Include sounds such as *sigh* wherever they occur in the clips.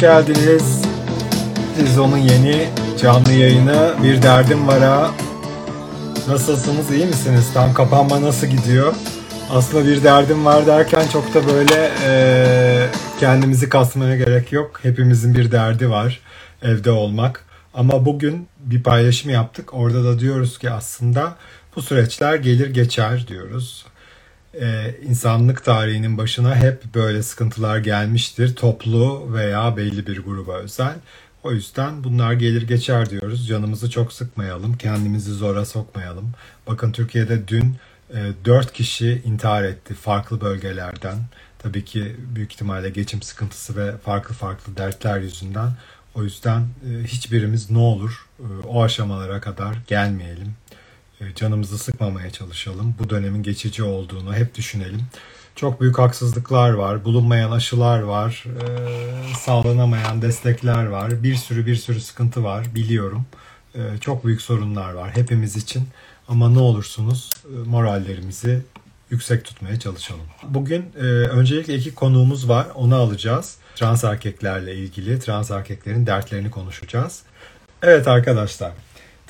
geldiniz. Sezonun yeni canlı yayını Bir Derdim Var'a. Nasılsınız, iyi misiniz? Tam kapanma nasıl gidiyor? Aslında bir derdim var derken çok da böyle e, kendimizi kasmaya gerek yok. Hepimizin bir derdi var evde olmak. Ama bugün bir paylaşım yaptık. Orada da diyoruz ki aslında bu süreçler gelir geçer diyoruz. Ee, insanlık tarihinin başına hep böyle sıkıntılar gelmiştir. Toplu veya belli bir gruba özel. O yüzden bunlar gelir geçer diyoruz. Canımızı çok sıkmayalım. Kendimizi zora sokmayalım. Bakın Türkiye'de dün e, 4 kişi intihar etti farklı bölgelerden. Tabii ki büyük ihtimalle geçim sıkıntısı ve farklı farklı dertler yüzünden. O yüzden e, hiçbirimiz ne olur e, o aşamalara kadar gelmeyelim. E, canımızı sıkmamaya çalışalım. Bu dönemin geçici olduğunu hep düşünelim. Çok büyük haksızlıklar var, bulunmayan aşılar var, e, sağlanamayan destekler var, bir sürü bir sürü sıkıntı var biliyorum. E, çok büyük sorunlar var hepimiz için ama ne olursunuz morallerimizi yüksek tutmaya çalışalım. Bugün e, öncelikle iki konuğumuz var, onu alacağız. Trans erkeklerle ilgili, trans erkeklerin dertlerini konuşacağız. Evet arkadaşlar,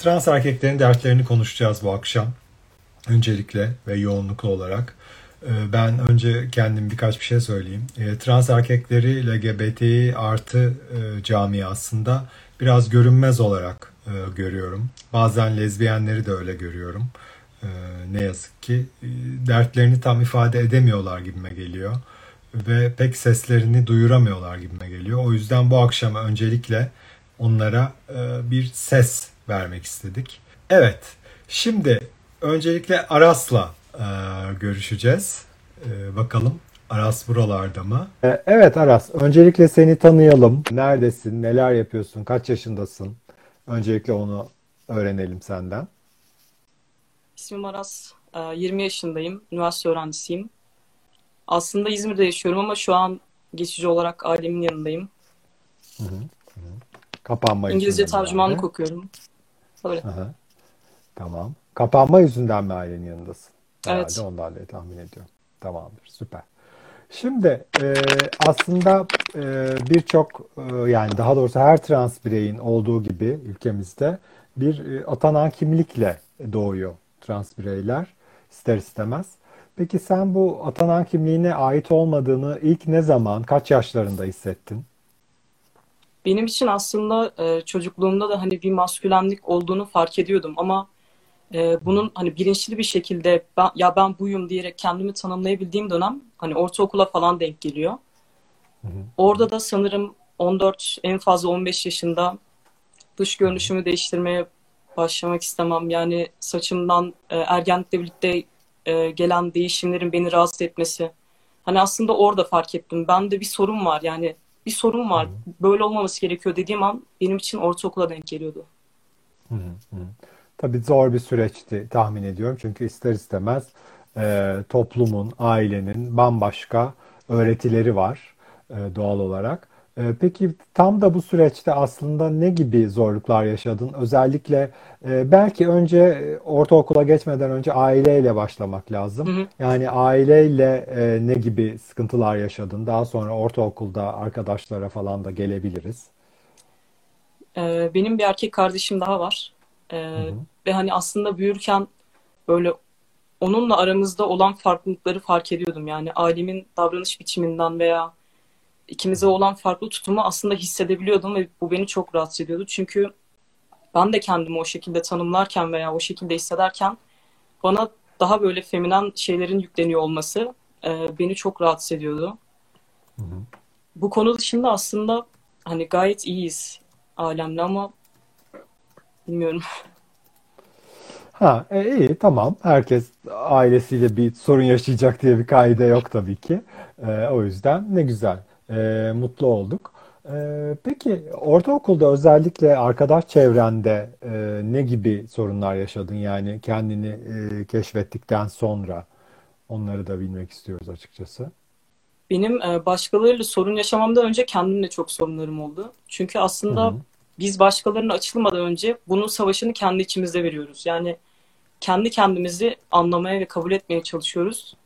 trans erkeklerin dertlerini konuşacağız bu akşam. Öncelikle ve yoğunluklu olarak. Ee, ben önce kendim birkaç bir şey söyleyeyim. Ee, trans erkekleri LGBTİ artı e, camiasında biraz görünmez olarak e, görüyorum. Bazen lezbiyenleri de öyle görüyorum. Ee, ne yazık ki e, dertlerini tam ifade edemiyorlar gibime geliyor. Ve pek seslerini duyuramıyorlar gibime geliyor. O yüzden bu akşam öncelikle onlara bir ses vermek istedik. Evet, şimdi öncelikle Aras'la e, görüşeceğiz. E, bakalım Aras buralarda mı? E, evet Aras, öncelikle seni tanıyalım. Neredesin, neler yapıyorsun, kaç yaşındasın? Öncelikle onu öğrenelim senden. İsmim Aras, 20 yaşındayım, üniversite öğrencisiyim. Aslında İzmir'de yaşıyorum ama şu an geçici olarak ailemin yanındayım. Hı hı. Kapanma İngilizce tercümanlık yani. okuyorum. Öyle. Aha. Tamam. Kapanma yüzünden mi ailenin yanındasın? Herhalde evet. ondan diye tahmin ediyorum. Tamamdır. Süper. Şimdi e, aslında e, birçok e, yani daha doğrusu her trans bireyin olduğu gibi ülkemizde bir e, atanan kimlikle doğuyor trans bireyler ister istemez. Peki sen bu atanan kimliğine ait olmadığını ilk ne zaman, kaç yaşlarında hissettin? Benim için aslında e, çocukluğumda da hani bir maskülenlik olduğunu fark ediyordum ama e, bunun hani bilinçli bir şekilde ben, ya ben buyum diyerek kendimi tanımlayabildiğim dönem hani ortaokula falan denk geliyor. Hı hı. Orada da sanırım 14 en fazla 15 yaşında dış görünüşümü değiştirmeye başlamak istemem. Yani saçımdan e, ergenlikle birlikte e, gelen değişimlerin beni rahatsız etmesi. Hani aslında orada fark ettim. Bende bir sorun var yani bir sorun var. Hı hı. Böyle olmaması gerekiyor dediğim an benim için ortaokula denk geliyordu. Hı hı. Tabii zor bir süreçti tahmin ediyorum. Çünkü ister istemez e, toplumun, ailenin bambaşka öğretileri var e, doğal olarak. E, peki tam da bu süreçte aslında ne gibi zorluklar yaşadın? Özellikle e, belki önce ortaokula geçmeden önce aileyle başlamak lazım. Hı hı. Yani aileyle e, ne gibi sıkıntılar yaşadın? Daha sonra ortaokulda arkadaşlara falan da gelebiliriz. E, benim bir erkek kardeşim daha var. Ee, ve hani aslında büyürken böyle onunla aramızda olan farklılıkları fark ediyordum. Yani ailemin davranış biçiminden veya ikimize olan farklı tutumu aslında hissedebiliyordum ve bu beni çok rahatsız ediyordu. Çünkü ben de kendimi o şekilde tanımlarken veya o şekilde hissederken bana daha böyle feminen şeylerin yükleniyor olması e, beni çok rahatsız ediyordu. Hı hı. Bu konu dışında aslında hani gayet iyiyiz alemle ama Bilmiyorum. *laughs* Ha, e, iyi tamam. Herkes ailesiyle bir sorun yaşayacak diye bir kaide yok tabii ki. E, o yüzden ne güzel. E, mutlu olduk. E, peki ortaokulda özellikle arkadaş çevrende e, ne gibi sorunlar yaşadın? Yani kendini e, keşfettikten sonra onları da bilmek istiyoruz açıkçası. Benim e, başkalarıyla sorun yaşamamdan önce kendimle çok sorunlarım oldu. Çünkü aslında Hı-hı biz başkalarına açılmadan önce bunun savaşını kendi içimizde veriyoruz. Yani kendi kendimizi anlamaya ve kabul etmeye çalışıyoruz.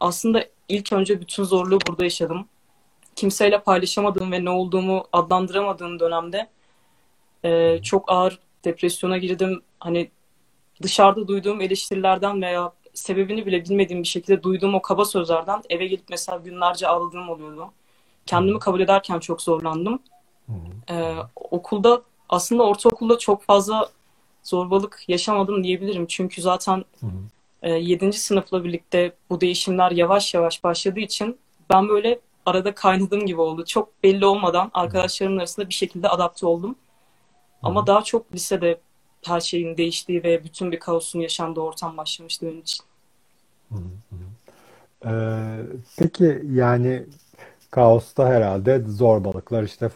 Aslında ilk önce bütün zorluğu burada yaşadım. Kimseyle paylaşamadığım ve ne olduğumu adlandıramadığım dönemde e, çok ağır depresyona girdim. Hani dışarıda duyduğum eleştirilerden veya sebebini bile bilmediğim bir şekilde duyduğum o kaba sözlerden eve gelip mesela günlerce ağladığım oluyordu. Kendimi kabul ederken çok zorlandım. Ee, okulda aslında ortaokulda çok fazla zorbalık yaşamadım diyebilirim. Çünkü zaten e, 7. sınıfla birlikte bu değişimler yavaş yavaş başladığı için ben böyle arada kaynadığım gibi oldu. Çok belli olmadan arkadaşlarımın arasında bir şekilde adapte oldum. Ama daha çok lisede her şeyin değiştiği ve bütün bir kaosun yaşandığı ortam başlamıştı benim için. Ee, peki yani kaosta herhalde zorbalıklar işte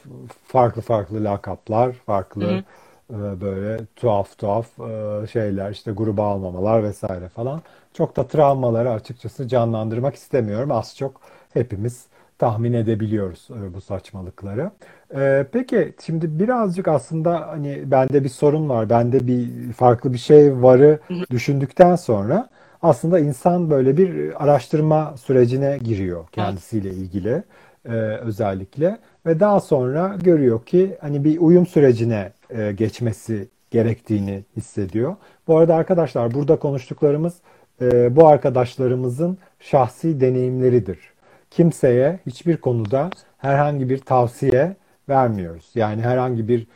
farklı farklı lakaplar, Hı farklı hı. e, böyle tuhaf tuhaf e, şeyler işte gruba almamalar vesaire falan. Çok da travmaları açıkçası canlandırmak istemiyorum. Az çok hepimiz tahmin edebiliyoruz e, bu saçmalıkları. E, peki şimdi birazcık aslında hani bende bir sorun var. Bende bir farklı bir şey varı düşündükten sonra aslında insan böyle bir araştırma sürecine giriyor kendisiyle ilgili e, özellikle ve daha sonra görüyor ki hani bir uyum sürecine e, geçmesi gerektiğini hissediyor. Bu arada arkadaşlar burada konuştuklarımız e, bu arkadaşlarımızın şahsi deneyimleridir. Kimseye hiçbir konuda herhangi bir tavsiye vermiyoruz. Yani herhangi bir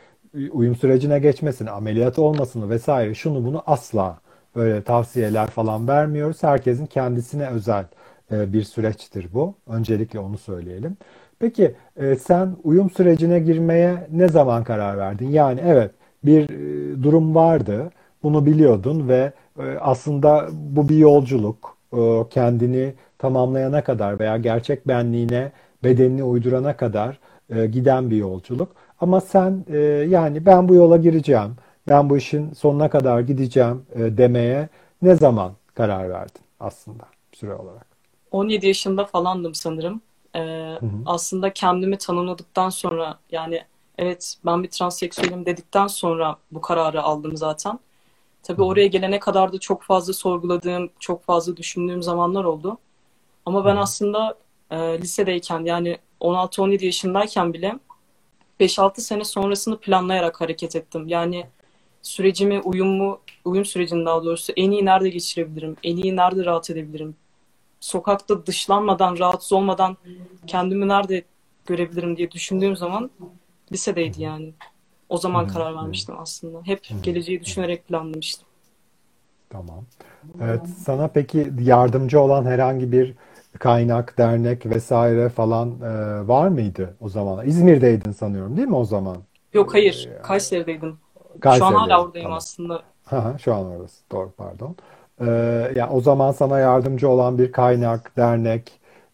uyum sürecine geçmesini, ameliyat olmasını vesaire şunu bunu asla böyle tavsiyeler falan vermiyoruz. Herkesin kendisine özel e, bir süreçtir bu. Öncelikle onu söyleyelim. Peki e, sen uyum sürecine girmeye ne zaman karar verdin? Yani evet bir e, durum vardı, bunu biliyordun ve aslında bu bir yolculuk. Kendini tamamlayana kadar veya gerçek benliğine, bedenini uydurana kadar e, giden bir yolculuk. Ama sen e, yani ben bu yola gireceğim, ben bu işin sonuna kadar gideceğim e, demeye ne zaman karar verdin aslında süre olarak? 17 yaşında falandım sanırım. Ee, Hı hı. aslında kendimi tanımladıktan sonra yani evet ben bir transseksüelim dedikten sonra bu kararı aldım zaten. Tabii oraya gelene kadar da çok fazla sorguladığım, çok fazla düşündüğüm zamanlar oldu. Ama ben aslında e, lisedeyken yani 16-17 yaşındayken bile 5-6 sene sonrasını planlayarak hareket ettim. Yani sürecimi, uyumu, uyum sürecini daha doğrusu en iyi nerede geçirebilirim, en iyi nerede rahat edebilirim, sokakta dışlanmadan, rahatsız olmadan kendimi nerede görebilirim diye düşündüğüm zaman lisedeydi yani. O zaman karar vermiştim aslında. Hep geleceği düşünerek planlamıştım. Tamam. Evet, sana peki yardımcı olan herhangi bir kaynak, dernek vesaire falan e, var mıydı o zaman? İzmir'deydin sanıyorum değil mi o zaman? Yok hayır, Kayseri'deydim. Şu an hala oradayım Tamam. aslında. Ha, ha, şu an orası. Doğru, pardon. Ee, ya o zaman sana yardımcı olan bir kaynak, dernek,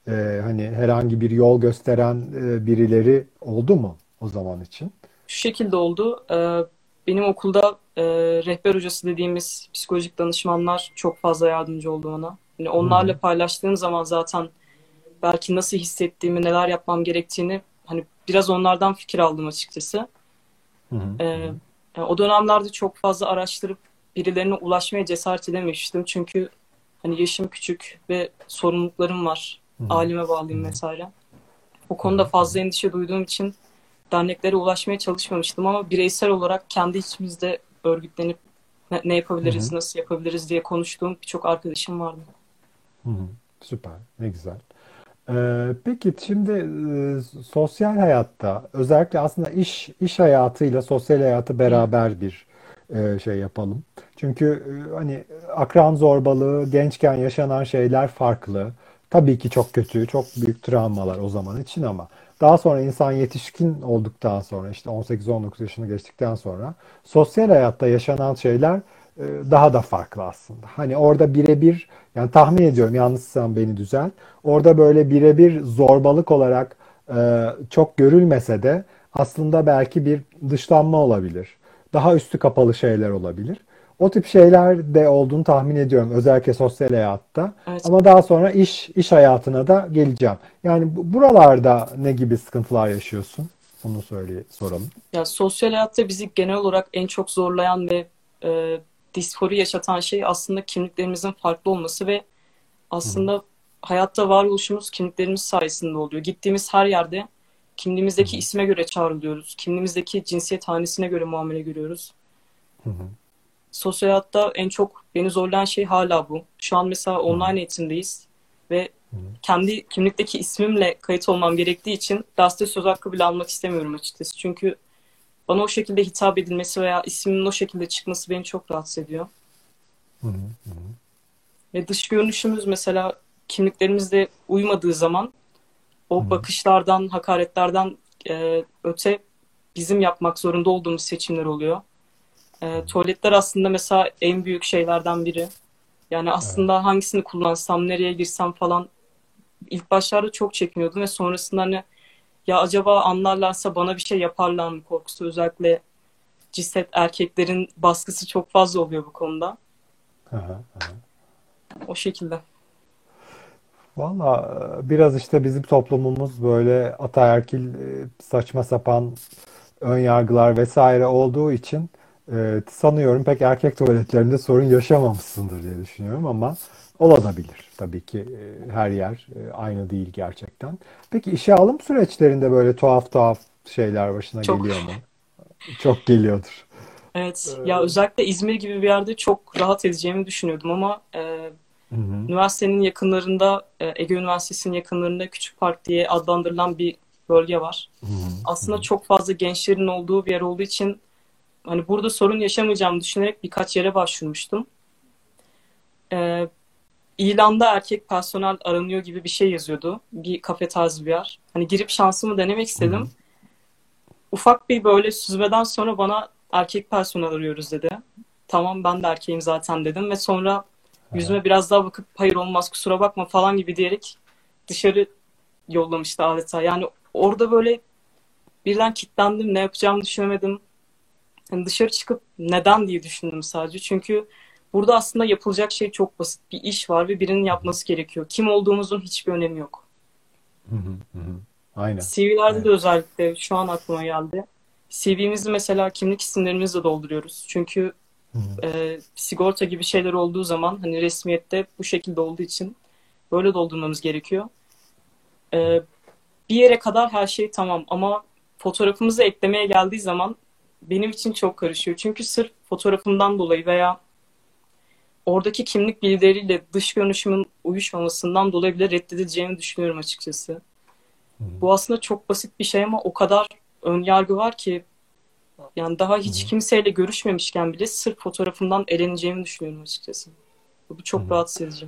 e, hani herhangi bir yol gösteren e, birileri oldu mu o zaman için? Şu şekilde oldu. Ee, benim okulda e, rehber hocası dediğimiz psikolojik danışmanlar çok fazla yardımcı oldu bana. Yani onlarla paylaştığım zaman zaten belki nasıl hissettiğimi, neler yapmam gerektiğini hani biraz onlardan fikir aldım açıkçası. Hı hı. Ee, yani o dönemlerde çok fazla araştırıp birilerine ulaşmaya cesaret edememiştim. Çünkü hani yaşım küçük ve sorumluluklarım var. Hı. Aileme bağlıyım vesaire. O konuda fazla endişe duyduğum için derneklere ulaşmaya çalışmamıştım ama bireysel olarak kendi içimizde örgütlenip ne, yapabiliriz, hı. nasıl yapabiliriz diye konuştuğum birçok arkadaşım vardı. Hı hı. Süper, ne güzel. Ee, peki şimdi e, sosyal hayatta özellikle aslında iş iş hayatıyla sosyal hayatı beraber bir e, şey yapalım. Çünkü e, hani akran zorbalığı gençken yaşanan şeyler farklı. Tabii ki çok kötü, çok büyük travmalar o zaman için ama daha sonra insan yetişkin olduktan sonra işte 18-19 yaşını geçtikten sonra sosyal hayatta yaşanan şeyler daha da farklı aslında. Hani orada birebir yani tahmin ediyorum yanlışsam beni düzelt. Orada böyle birebir zorbalık olarak e, çok görülmese de aslında belki bir dışlanma olabilir. Daha üstü kapalı şeyler olabilir. O tip şeyler de olduğunu tahmin ediyorum özellikle sosyal hayatta. Evet. Ama daha sonra iş iş hayatına da geleceğim. Yani bu- buralarda ne gibi sıkıntılar yaşıyorsun? Bunu söyle soralım. Ya sosyal hayatta bizi genel olarak en çok zorlayan ve e, disfori yaşatan şey aslında kimliklerimizin farklı olması ve Hı hı. aslında hayatta varoluşumuz kimliklerimiz sayesinde oluyor. Gittiğimiz her yerde kimliğimizdeki isme göre çağrılıyoruz. Kimliğimizdeki cinsiyet hanesine göre muamele görüyoruz. Sosyal hayatta en çok beni zorlayan şey hala bu. Şu an mesela online eğitimdeyiz ve kendi kimlikteki ismimle kayıt olmam gerektiği için derste söz hakkı bile almak istemiyorum açıkçası. Çünkü bana o şekilde hitap edilmesi veya ismimin o şekilde çıkması beni çok rahatsız ediyor. Ve dış görünüşümüz mesela kimliklerimizle uymadığı zaman o bakışlardan, hakaretlerden e, öte bizim yapmak zorunda olduğumuz seçimler oluyor. E, tuvaletler aslında mesela en büyük şeylerden biri. Yani aslında hangisini kullansam, nereye girsem falan ilk başlarda çok çekiniyordum ve sonrasında hani ya acaba anlarlarsa bana bir şey yaparlar mı korkusu özellikle ciset erkeklerin baskısı çok fazla oluyor bu konuda. Hı, hı. O şekilde. Valla e, biraz işte bizim toplumumuz böyle ataerkil e, saçma sapan ön yargılar vesaire olduğu için e, sanıyorum pek erkek tuvaletlerinde sorun yaşamamışsındır diye düşünüyorum ama olabilir. Tabii ki e, her yer e, aynı değil gerçekten. Peki işe alım süreçlerinde böyle tuhaf tuhaf şeyler başına Çok. geliyor mu? Çok geliyordur. Evet. Ya özellikle İzmir gibi bir yerde çok rahat edeceğimi düşünüyordum ama e, Hı hı. üniversitenin yakınlarında, e, Ege Üniversitesi'nin yakınlarında Küçük Park diye adlandırılan bir bölge var. Hı hı. Aslında çok fazla gençlerin olduğu bir yer olduğu için hani burada sorun yaşamayacağımı düşünerek birkaç yere başvurmuştum. E, ilanda erkek personel aranıyor gibi bir şey yazıyordu. Bir kafe tarzı bir yer. Hani girip şansımı denemek istedim. Ufak bir böyle süzmeden sonra bana erkek personel arıyoruz dedi. Tamam ben de erkeğim zaten dedim ve sonra yüzüme biraz daha bakıp hayır olmaz kusura bakma falan gibi diyerek dışarı yollamıştı adeta. Yani orada böyle birden kilitlendim ne yapacağımı düşünemedim. Hani dışarı çıkıp neden diye düşündüm sadece. Çünkü burada aslında yapılacak şey çok basit. Bir iş var ve birinin yapması gerekiyor. Kim olduğumuzun hiçbir önemi yok. Hı hı, hı hı. Aynen. CV'lerde Evet. de özellikle şu an aklıma geldi. CV'mizi mesela kimlik isimlerimizle dolduruyoruz. Çünkü Hı hı. e, sigorta gibi şeyler olduğu zaman hani resmiyette bu şekilde olduğu için böyle doldurmamız gerekiyor. E, bir yere kadar her şey tamam ama fotoğrafımızı eklemeye geldiği zaman benim için çok karışıyor. Çünkü sırf fotoğrafımdan dolayı veya oradaki kimlik bilgileriyle dış görünüşümün uyuşmamasından dolayı bile reddedileceğini düşünüyorum açıkçası. Bu aslında çok basit bir şey ama o kadar ön yargı var ki yani daha hiç kimseyle görüşmemişken bile sırf fotoğrafımdan eleneceğimi düşünüyorum açıkçası. Bu çok rahatsız edici.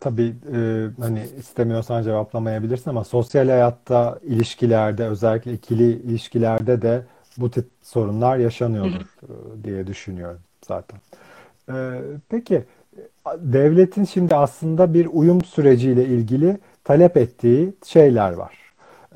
Tabii e, hani istemiyorsan cevaplamayabilirsin ama sosyal hayatta, ilişkilerde, özellikle ikili ilişkilerde de bu tip sorunlar yaşanıyordur e, diye düşünüyorum zaten. E, peki devletin şimdi aslında bir uyum süreciyle ilgili talep ettiği şeyler var.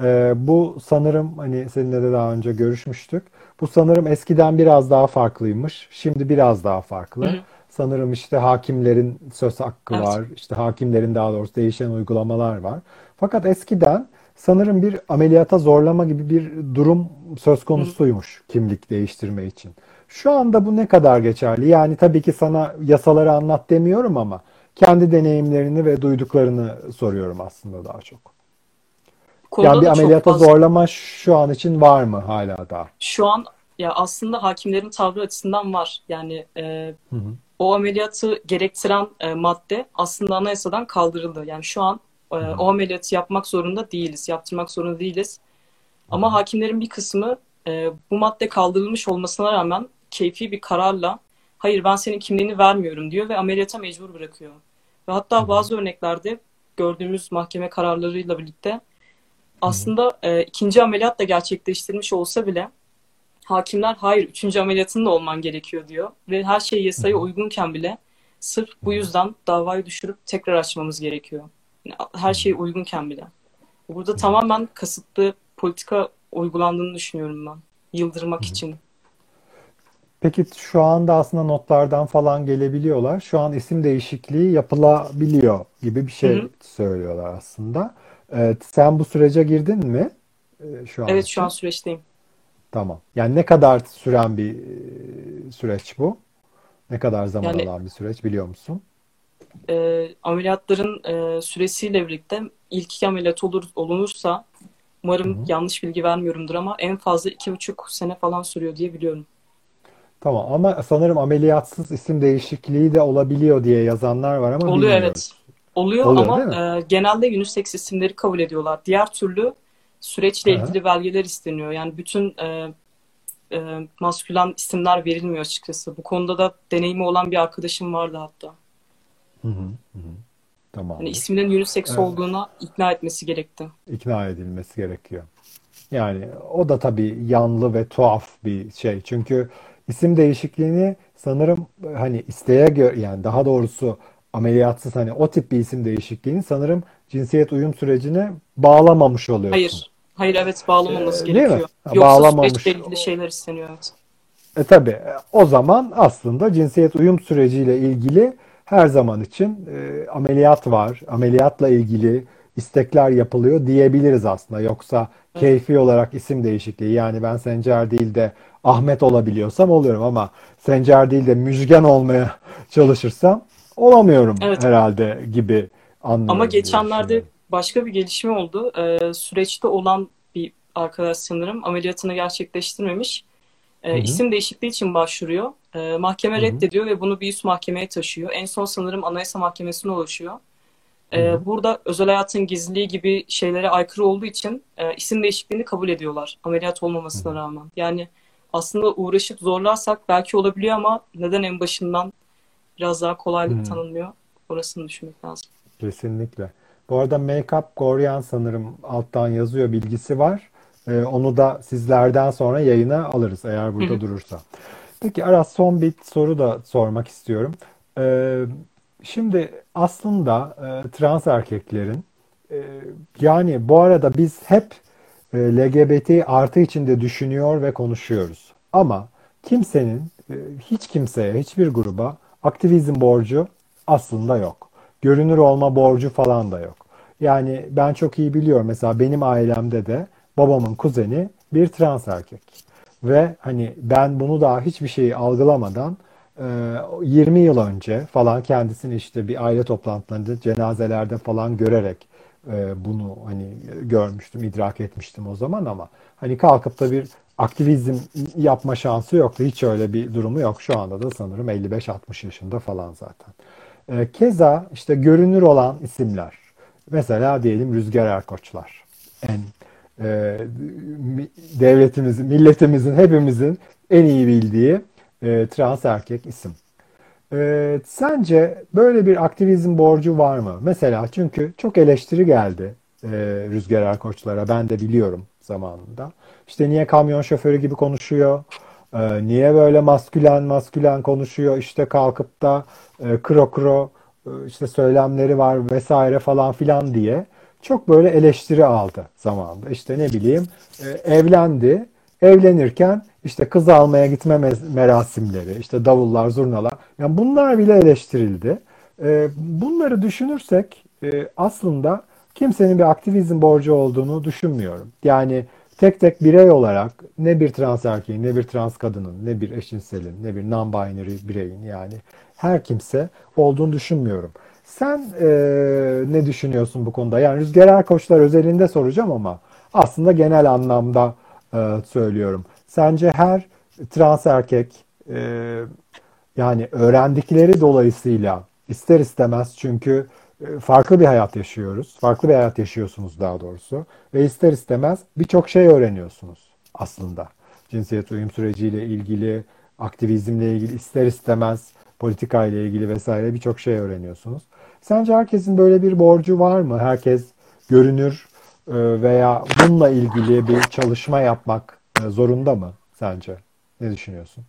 E, bu sanırım hani seninle de daha önce görüşmüştük. Bu sanırım eskiden biraz daha farklıymış. Şimdi biraz daha farklı. Sanırım işte hakimlerin söz hakkı Evet. var. İşte hakimlerin daha doğrusu değişen uygulamalar var. Fakat eskiden sanırım bir ameliyata zorlama gibi bir durum söz konusuymuş kimlik değiştirme için. Şu anda bu ne kadar geçerli? Yani tabii ki sana yasaları anlat demiyorum ama kendi deneyimlerini ve duyduklarını soruyorum aslında daha çok. Bu konuda Yani bir ameliyata fazla zorlama şu an için var mı hala daha? şu an ya aslında hakimlerin tavrı açısından var. Yani e, Hı hı. o ameliyatı gerektiren e, madde aslında anayasadan kaldırıldı. Yani şu an e, o ameliyatı yapmak zorunda değiliz, yaptırmak zorunda değiliz. Ama hakimlerin bir kısmı e, bu madde kaldırılmış olmasına rağmen keyfi bir kararla hayır ben senin kimliğini vermiyorum diyor ve ameliyata mecbur bırakıyor. Ve hatta bazı örneklerde gördüğümüz mahkeme kararlarıyla birlikte aslında e, ikinci ameliyat da gerçekleştirilmiş olsa bile hakimler hayır üçüncü ameliyatın da olman gerekiyor diyor. Ve her şey yasaya uygunken bile sırf bu yüzden davayı düşürüp tekrar açmamız gerekiyor. Yani her şey uygunken bile. Burada tamamen kasıtlı politika uygulandığını düşünüyorum ben. Yıldırmak için. Peki şu anda aslında notlardan falan gelebiliyorlar. Şu an isim değişikliği yapılabiliyor gibi bir şey Hı hı. söylüyorlar aslında. Evet, sen bu sürece girdin mi e, şu an Evet şu an için? süreçteyim. Tamam. Yani ne kadar süren bir e, süreç bu? Ne kadar zaman Yani alan bir süreç biliyor musun? e, ameliyatların e, süresiyle birlikte ilk iki ameliyat olur, olunursa umarım Hı hı. yanlış bilgi vermiyorumdur ama en fazla iki buçuk sene falan sürüyor diye biliyorum. Tamam ama sanırım ameliyatsız isim değişikliği de olabiliyor diye yazanlar var ama Oluyor evet. bilmiyoruz. Oluyor Oluyor ama e, genelde unisex isimleri kabul ediyorlar. Diğer türlü süreçle Aha. ilgili belgeler isteniyor. Yani bütün e, e, maskülen isimler verilmiyor açıkçası. Bu konuda da deneyimi olan bir arkadaşım vardı hatta. Hı hı, hı. Hani Tamamdır. isminin unisex Evet. olduğuna ikna etmesi gerekti. ikna edilmesi gerekiyor. Yani o da tabii yanlı ve tuhaf bir şey. Çünkü isim değişikliğini sanırım hani isteğe göre yani daha doğrusu ameliyatsız hani o tip bir isim değişikliğini sanırım cinsiyet uyum sürecine bağlamamış oluyorsun. Hayır. Hayır evet bağlamaması Ee, değil mi? gerekiyor. Yoksa bağlamamış. süreçle ilgili şeyler isteniyor evet. E tabii o zaman aslında cinsiyet uyum süreciyle ilgili her zaman için e, ameliyat var. Ameliyatla ilgili istekler yapılıyor diyebiliriz aslında. Yoksa keyfi olarak isim değişikliği yani ben Sencer değil de Ahmet olabiliyorsam oluyorum ama Sencer değil de Müjgan olmaya çalışırsam olamıyorum Evet. herhalde gibi anlıyorum Ama geçenlerde başka bir gelişme oldu. Ee, süreçte olan bir arkadaş sanırım ameliyatını gerçekleştirmemiş. Ee, Hı hı. isim değişikliği için başvuruyor. Ee, mahkeme Hı hı. reddediyor ve bunu bir üst mahkemeye taşıyor. En son sanırım Anayasa Mahkemesi'ne ulaşıyor. Ee, burada özel hayatın gizliliği gibi şeylere aykırı olduğu için e, isim değişikliğini kabul ediyorlar. Ameliyat olmamasına hı. rağmen. Yani aslında uğraşıp zorlarsak belki olabiliyor ama neden en başından biraz daha kolaylık Hı. tanınmıyor? Orasını düşünmek lazım. Kesinlikle. Bu arada Make-up Goryan sanırım alttan yazıyor bilgisi var. Ee, onu da sizlerden sonra yayına alırız eğer burada hı. durursa. Peki Aras son bir soru da sormak istiyorum. Ee, şimdi aslında e, trans erkeklerin e, yani bu arada biz hep LGBT artı içinde düşünüyor ve konuşuyoruz. Ama kimsenin, e, hiç kimseye, hiçbir gruba aktivizm borcu aslında yok. Görünür olma borcu falan da yok. Yani ben çok iyi biliyorum mesela benim ailemde de babamın kuzeni bir trans erkek. Ve hani ben bunu daha hiçbir şeyi algılamadan e, 20 yıl önce falan kendisini işte bir aile toplantılarında cenazelerde falan görerek e, bunu hani görmüştüm, idrak etmiştim o zaman ama hani kalkıp da bir aktivizm yapma şansı yoktu. Hiç öyle bir durumu yok. Şu anda da sanırım 55-60 yaşında falan zaten. E, Keza işte görünür olan isimler. Mesela diyelim Rüzgar Erkoçlar. En e, mi- devletimizin, milletimizin, hepimizin en iyi bildiği e, trans erkek isim. E, sence böyle bir aktivizm borcu var mı? Mesela çünkü çok eleştiri geldi e, Rüzgar Erkoçlara. Ben de biliyorum zamanında. İşte niye kamyon şoförü gibi konuşuyor? E, niye böyle maskülen maskülen konuşuyor? İşte kalkıp da e, kro kro e, işte söylemleri var vesaire falan filan diye çok böyle eleştiri aldı zamanında. İşte ne bileyim e, evlendi. Evlenirken işte kız almaya gitme me- merasimleri, işte davullar, zurnalar. Yani bunlar bile eleştirildi. E, bunları düşünürsek e, aslında kimsenin bir aktivizm borcu olduğunu düşünmüyorum. Yani tek tek birey olarak ne bir trans erkeğin, ne bir trans kadının, ne bir eşcinselin, ne bir non-binary bireyin yani her kimse olduğunu düşünmüyorum. Sen e, ne düşünüyorsun bu konuda? Yani Rüzgar Erkoçlar özelinde soracağım ama aslında genel anlamda e, söylüyorum. Sence her trans erkek e, yani öğrendikleri dolayısıyla ister istemez çünkü e, farklı bir hayat yaşıyoruz. Farklı bir hayat yaşıyorsunuz daha doğrusu. Ve ister istemez birçok şey öğreniyorsunuz aslında. Cinsiyet uyum süreciyle ilgili, aktivizmle ilgili ister istemez politika ile ilgili vesaire birçok şey öğreniyorsunuz. Sence herkesin böyle bir borcu var mı? Herkes görünür veya bununla ilgili bir çalışma yapmak e, zorunda mı sence? Ne düşünüyorsun?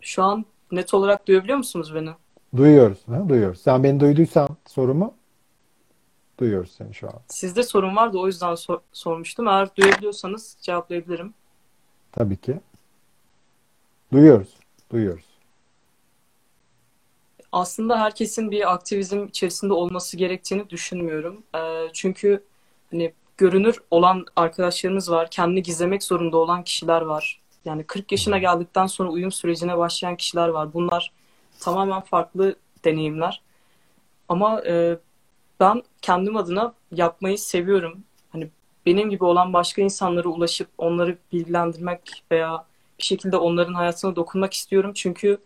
Şu an net olarak duyabiliyor musunuz beni? Duyuyoruz. Ha? Duyuyoruz. Sen beni duyduysan sorumu duyuyoruz seni şu an. Sizde sorun vardı o yüzden sor- sormuştum. Eğer duyabiliyorsanız cevaplayabilirim. Tabii ki. Duyuyoruz. Duyuyoruz. Aslında herkesin bir aktivizm içerisinde olması gerektiğini düşünmüyorum. Ee, çünkü hani görünür olan arkadaşlarımız var. Kendini gizlemek zorunda olan kişiler var. Yani 40 yaşına geldikten sonra uyum sürecine başlayan kişiler var. Bunlar tamamen farklı deneyimler. Ama e, ben kendim adına yapmayı seviyorum. Hani benim gibi olan başka insanlara ulaşıp onları bilgilendirmek veya bir şekilde onların hayatına dokunmak istiyorum. Çünkü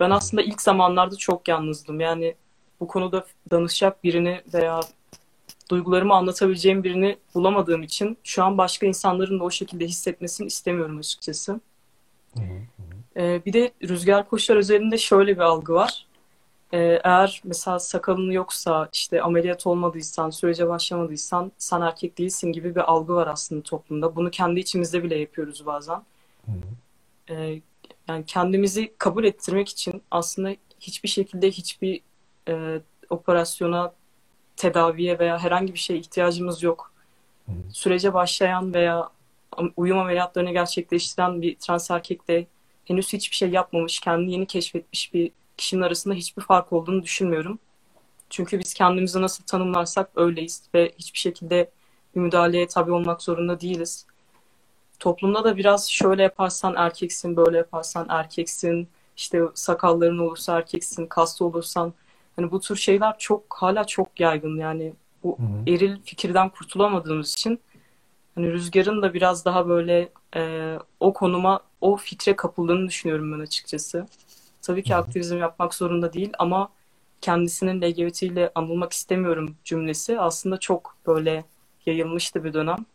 ben aslında ilk zamanlarda çok yalnızdım. Yani bu konuda danışacak birini veya duygularımı anlatabileceğim birini bulamadığım için şu an başka insanların da o şekilde hissetmesini istemiyorum açıkçası. Ee, bir de Rüzgar Koçlar özelinde şöyle bir algı var. Ee, eğer mesela sakalın yoksa, işte ameliyat olmadıysan, sürece başlamadıysan sen erkek değilsin gibi bir algı var aslında toplumda. Bunu kendi içimizde bile yapıyoruz bazen. Ee, yani kendimizi kabul ettirmek için aslında hiçbir şekilde hiçbir e, operasyona, tedaviye veya herhangi bir şeye ihtiyacımız yok. Sürece başlayan veya uyum ameliyatlarını gerçekleştiren bir trans erkek de henüz hiçbir şey yapmamış, kendini yeni keşfetmiş bir kişinin arasında hiçbir fark olduğunu düşünmüyorum. Çünkü biz kendimizi nasıl tanımlarsak öyleyiz ve hiçbir şekilde bir müdahaleye tabi olmak zorunda değiliz. Toplumda da biraz şöyle yaparsan erkeksin, böyle yaparsan erkeksin, işte sakalların olursa erkeksin, kaslı olursan hani bu tür şeyler çok hala çok yaygın yani bu hı hı. eril fikirden kurtulamadığımız için hani Rüzgar'ın da biraz daha böyle e, o konuma, o fikre kapıldığını düşünüyorum ben açıkçası. Tabii ki aktivizm yapmak zorunda değil ama kendisinin LGBT ile anılmak istemiyorum cümlesi aslında çok böyle yayılmıştı bir dönem.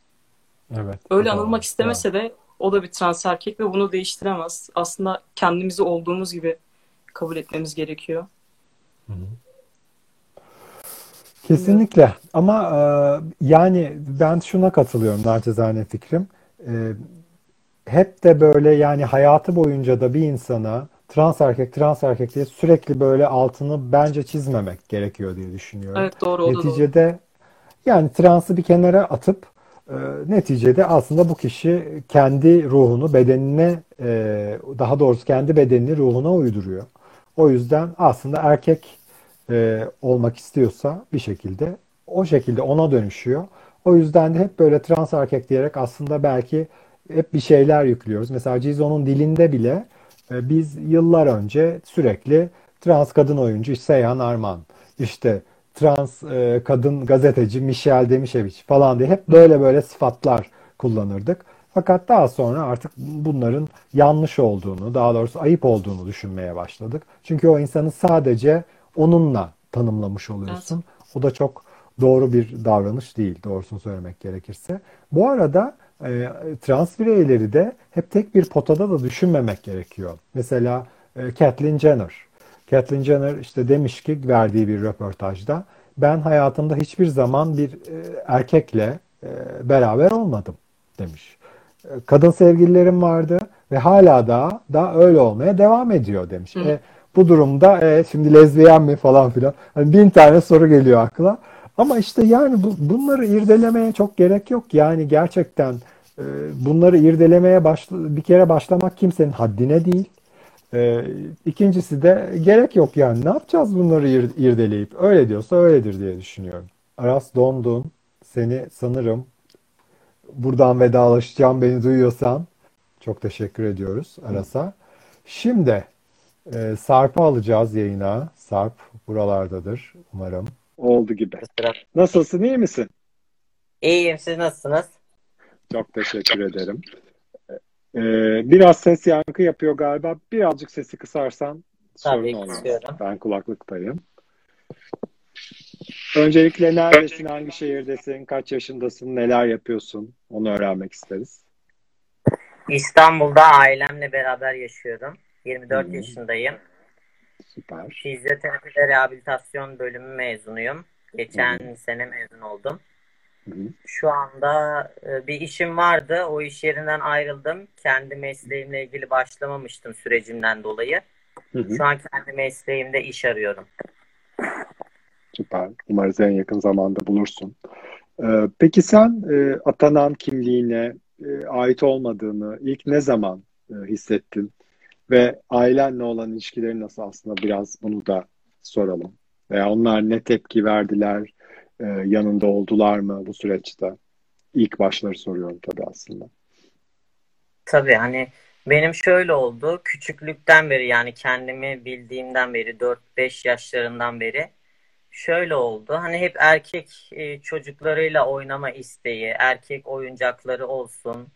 Evet. Öyle anılmak istemese de o da bir trans erkek ve bunu değiştiremez. Aslında kendimizi olduğumuz gibi kabul etmemiz gerekiyor. Hı hı. Kesinlikle ama e, yani ben şuna katılıyorum naçizane fikrim. E, hep de böyle yani hayatı boyunca da bir insana trans erkek trans erkek diye sürekli böyle altını bence çizmemek gerekiyor diye düşünüyorum. Evet doğru Neticede doğru. yani transı bir kenara atıp e, neticede aslında bu kişi kendi ruhunu bedenine e, daha doğrusu kendi bedenini ruhuna uyduruyor. O yüzden aslında erkek e, olmak istiyorsa bir şekilde o şekilde ona dönüşüyor. O yüzden de hep böyle trans erkek diyerek aslında belki hep bir şeyler yüklüyoruz. Mesela Cizo'nun dilinde bile e, biz yıllar önce sürekli trans kadın oyuncu Seyhan Arman, işte trans e, kadın gazeteci Michelle Demişeviç falan diye hep böyle böyle sıfatlar kullanırdık. Fakat daha sonra artık bunların yanlış olduğunu, daha doğrusu ayıp olduğunu düşünmeye başladık. Çünkü o insanı sadece onunla tanımlamış oluyorsun. O da çok doğru bir davranış değil doğrusunu söylemek gerekirse. Bu arada e, trans bireyleri de hep tek bir potada da düşünmemek gerekiyor. Mesela e, Kathleen Jenner. Kathleen Jenner işte demiş ki verdiği bir röportajda ben hayatımda hiçbir zaman bir e, erkekle e, beraber olmadım demiş. E, kadın sevgililerim vardı ve hala da da öyle olmaya devam ediyor demiş. E, bu durumda e, şimdi lezbiyen mi falan filan. Hani bin tane soru geliyor akla. Ama işte yani bu, bunları irdelemeye çok gerek yok. Yani gerçekten e, bunları irdelemeye başla, bir kere başlamak kimsenin haddine değil. E, ikincisi de gerek yok yani. Ne yapacağız bunları ir, irdeleyip? Öyle diyorsa öyledir diye düşünüyorum. Aras dondun. Seni sanırım buradan vedalaşacağım beni duyuyorsan. Çok teşekkür ediyoruz Aras'a. Şimdi e, Sarp'ı alacağız yayına. Sarp buralardadır umarım. Oldu gibi. Nasılsın iyi misin? İyiyim siz nasılsınız? Çok teşekkür ederim. Ee, biraz ses yankı yapıyor galiba. Birazcık sesi kısarsan Tabii, sorun olmaz. Kısıyorum. Ben kulaklıktayım. Öncelikle neredesin, hangi şehirdesin, kaç yaşındasın, neler yapıyorsun? Onu öğrenmek isteriz. İstanbul'da ailemle beraber yaşıyorum. 24 hmm. yaşındayım. Süper. Fizyoterapi ve rehabilitasyon bölümü mezunuyum. Geçen hmm. sene mezun oldum. Şu anda e, bir işim vardı. O iş yerinden ayrıldım. Kendi mesleğimle ilgili başlamamıştım sürecimden dolayı. Şu an kendi mesleğimde iş arıyorum. Süper. Umarız en yakın zamanda bulursun. Ee, peki sen e, atanan kimliğine e, ait olmadığını ilk ne zaman e, hissettin? Ve ailenle olan ilişkileri nasıl aslında biraz bunu da soralım. Veya onlar ne tepki verdiler, e, yanında oldular mı bu süreçte? İlk başları soruyorum tabii aslında. Tabii hani Benim şöyle oldu. Küçüklükten beri yani kendimi bildiğimden beri 4-5 yaşlarından beri şöyle oldu. Hani hep erkek e, çocuklarıyla oynama isteği, erkek oyuncakları olsun.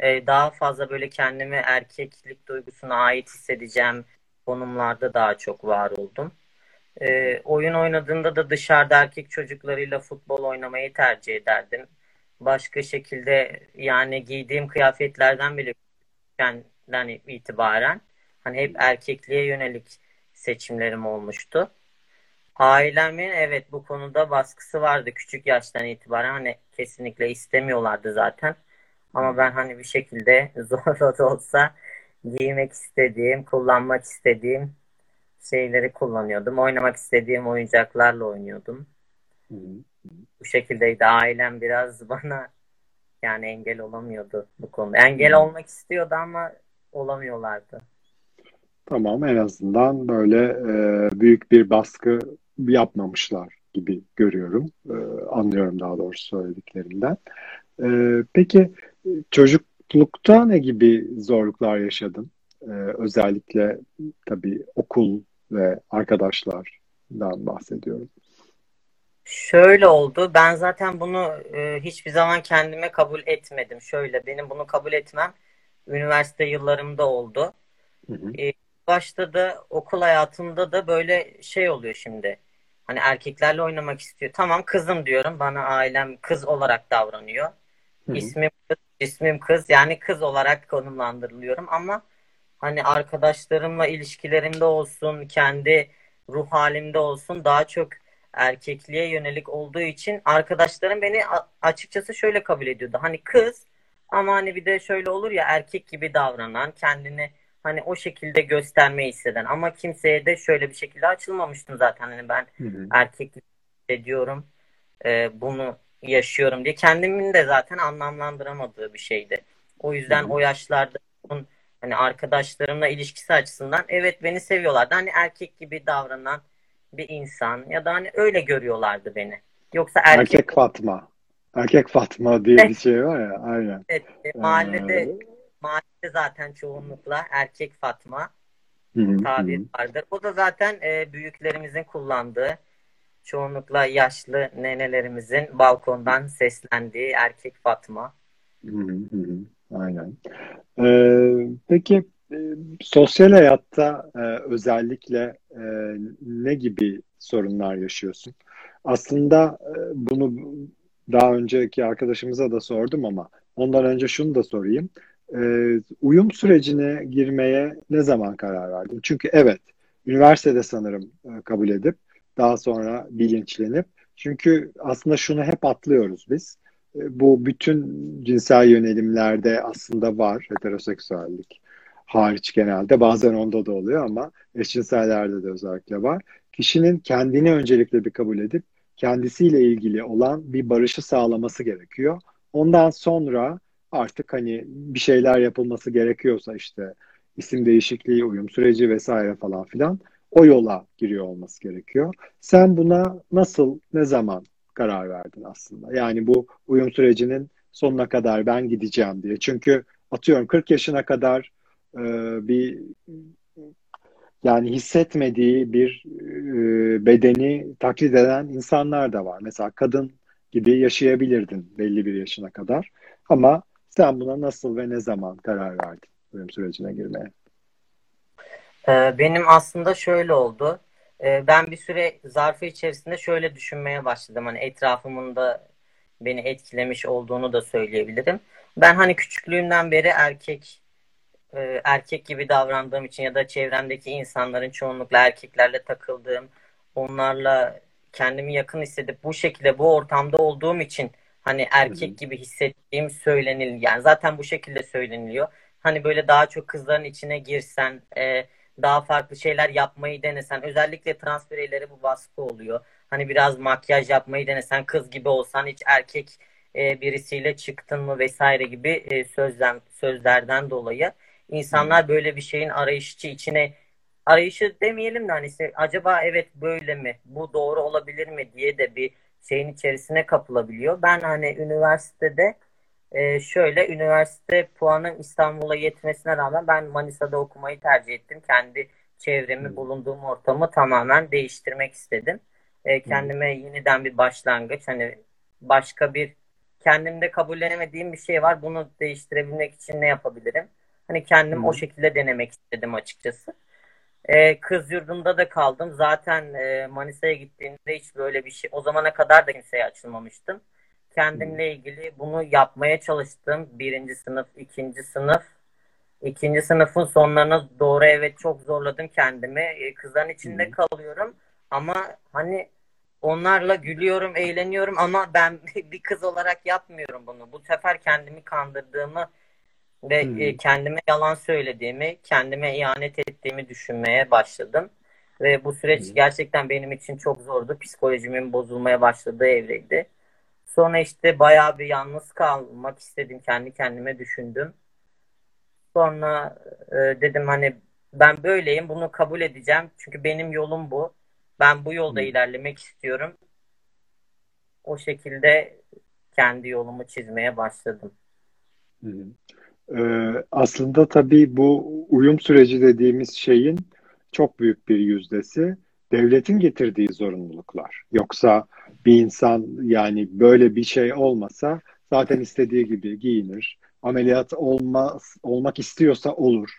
E, daha fazla böyle kendimi erkeklik duygusuna ait hissedeceğim konumlarda daha çok var oldum. E, oyun oynadığında da dışarıda erkek çocuklarıyla futbol oynamayı tercih ederdim. Başka şekilde yani giydiğim kıyafetlerden bile küçükkenden itibaren hani hep erkekliğe yönelik seçimlerim olmuştu. Ailemin evet bu konuda baskısı vardı küçük yaştan itibaren hani kesinlikle istemiyorlardı zaten. Ama ben hani bir şekilde *laughs* zorla da olsa giymek istediğim, kullanmak istediğim şeyleri kullanıyordum. Oynamak istediğim oyuncaklarla oynuyordum. Hı hı. Bu şekildeydi. Ailem biraz *laughs* bana yani engel olamıyordu bu konuda. Engel olmak istiyordu ama olamıyorlardı. Tamam, en azından böyle e, büyük bir baskı yapmamışlar gibi görüyorum. E, anlıyorum daha doğrusu söylediklerinden. E, peki çocuklukta ne gibi zorluklar yaşadın? E, özellikle tabii okul ve arkadaşlardan bahsediyorum. Şöyle oldu. Ben zaten bunu e, hiçbir zaman kendime kabul etmedim. Şöyle benim bunu kabul etmem üniversite yıllarımda oldu. Hı hı. E, başta da okul hayatımda da böyle şey oluyor şimdi. Hani erkeklerle oynamak istiyor. Tamam kızım diyorum. Bana ailem kız olarak davranıyor. Hı hı. İsmim kız, cismim kız. Yani kız olarak konumlandırılıyorum ama hani arkadaşlarımla ilişkilerimde olsun, kendi ruh halimde olsun daha çok erkekliğe yönelik olduğu için arkadaşlarım beni açıkçası şöyle kabul ediyordu. Hani kız ama hani bir de şöyle olur ya erkek gibi davranan, kendini hani o şekilde göstermeyi hisseden ama kimseye de şöyle bir şekilde açılmamıştım zaten. Hani ben Hı hı. erkeklik ediyorum, e, bunu yaşıyorum diye kendimin de zaten anlamlandıramadığı bir şeydi. O yüzden Hı hı. o yaşlarda bunun hani arkadaşlarımla ilişkisi açısından evet beni seviyorlardı. Hani erkek gibi davranan bir insan ya da hani öyle görüyorlardı beni. Yoksa erkek Erkek Fatma. Erkek Fatma diye bir *laughs* şey var ya, aynen. evet, e, Ee, mahallede mahallede zaten çoğunlukla erkek Fatma tabir vardır. O da zaten e, büyüklerimizin kullandığı çoğunlukla yaşlı nenelerimizin balkondan seslendiği erkek Fatma. Hı hı. Aynen. Ee, peki e, sosyal hayatta e, özellikle e, ne gibi sorunlar yaşıyorsun? Aslında bunu daha önceki arkadaşımıza da sordum ama ondan önce şunu da sorayım. Uyum sürecine girmeye ne zaman karar verdin? Çünkü evet, üniversitede sanırım kabul edip daha sonra bilinçlenip çünkü aslında şunu hep atlıyoruz biz. E, Bu bütün cinsel yönelimlerde aslında var heteroseksüellik hariç genelde bazen onda da oluyor ama eşcinsellerde de özellikle var. Kişinin kendini öncelikle bir kabul edip kendisiyle ilgili olan bir barışı sağlaması gerekiyor. Ondan sonra artık hani bir şeyler yapılması gerekiyorsa işte isim değişikliği, uyum süreci vesaire falan filan o yola giriyor olması gerekiyor. Sen buna nasıl, ne zaman karar verdin aslında? Yani bu uyum sürecinin sonuna kadar ben gideceğim diye. Çünkü atıyorum 40 yaşına kadar e, bir yani hissetmediği bir e, bedeni taklit eden insanlar da var. Mesela kadın gibi yaşayabilirdin belli bir yaşına kadar. Ama sen buna nasıl ve ne zaman karar verdin uyum sürecine girmeye? Ee, Benim aslında şöyle oldu. Ee, Ben bir süre zarfı içerisinde şöyle düşünmeye başladım. Hani etrafımın da beni etkilemiş olduğunu da söyleyebilirim. Ben hani küçüklüğümden beri erkek e, erkek gibi davrandığım için ya da çevremdeki insanların çoğunlukla erkeklerle takıldığım, onlarla kendimi yakın hissedip bu şekilde bu ortamda olduğum için hani erkek gibi hissettiğim söylenil yani zaten bu şekilde söyleniliyor. Hani böyle daha çok kızların içine girsen, e, daha farklı şeyler yapmayı denesen, özellikle trans bireylere bu baskı oluyor. Hani biraz makyaj yapmayı denesen, kız gibi olsan hiç erkek e, birisiyle çıktın mı vesaire gibi e, sözlem, sözlerden dolayı insanlar böyle bir şeyin arayışı içine arayışı demeyelim de hani acaba evet böyle mi? Bu doğru olabilir mi diye de bir şeyin içerisine kapılabiliyor. Ben hani üniversitede e, şöyle üniversite puanım İstanbul'a yetmesine rağmen ben Manisa'da okumayı tercih ettim. Kendi çevremi, bulunduğum ortamı tamamen değiştirmek istedim. E, kendime yeniden bir başlangıç, hani başka bir kendimde kabullenemediğim bir şey var. Bunu değiştirebilmek için ne yapabilirim? Hani kendim o şekilde denemek istedim açıkçası. Ee, kız yurdunda da kaldım. Zaten e, Manisa'ya gittiğimde hiç böyle bir şey, o zamana kadar da kimseye açılmamıştım. Kendimle ilgili bunu yapmaya çalıştım. Birinci sınıf, ikinci sınıf. İkinci sınıfın sonlarına doğru evet çok zorladım kendimi. Ee, kızların içinde kalıyorum. Ama hani onlarla gülüyorum, eğleniyorum ama ben *laughs* bir kız olarak yapmıyorum bunu. Bu sefer kendimi kandırdığımı ve Hmm. e, kendime yalan söylediğimi, kendime ihanet ettiğimi düşünmeye başladım. Ve bu süreç gerçekten benim için çok zordu. Psikolojimin bozulmaya başladığı evreydi. Sonra işte bayağı bir yalnız kalmak istedim. Kendi kendime düşündüm. Sonra e, dedim hani ben böyleyim, bunu kabul edeceğim. Çünkü benim yolum bu. Ben bu yolda ilerlemek istiyorum. O şekilde kendi yolumu çizmeye başladım. Hı hı. Ee, aslında tabii bu uyum süreci dediğimiz şeyin çok büyük bir yüzdesi devletin getirdiği zorunluluklar. Yoksa bir insan yani böyle bir şey olmasa zaten istediği gibi giyinir. Ameliyat olmaz, olmak istiyorsa olur.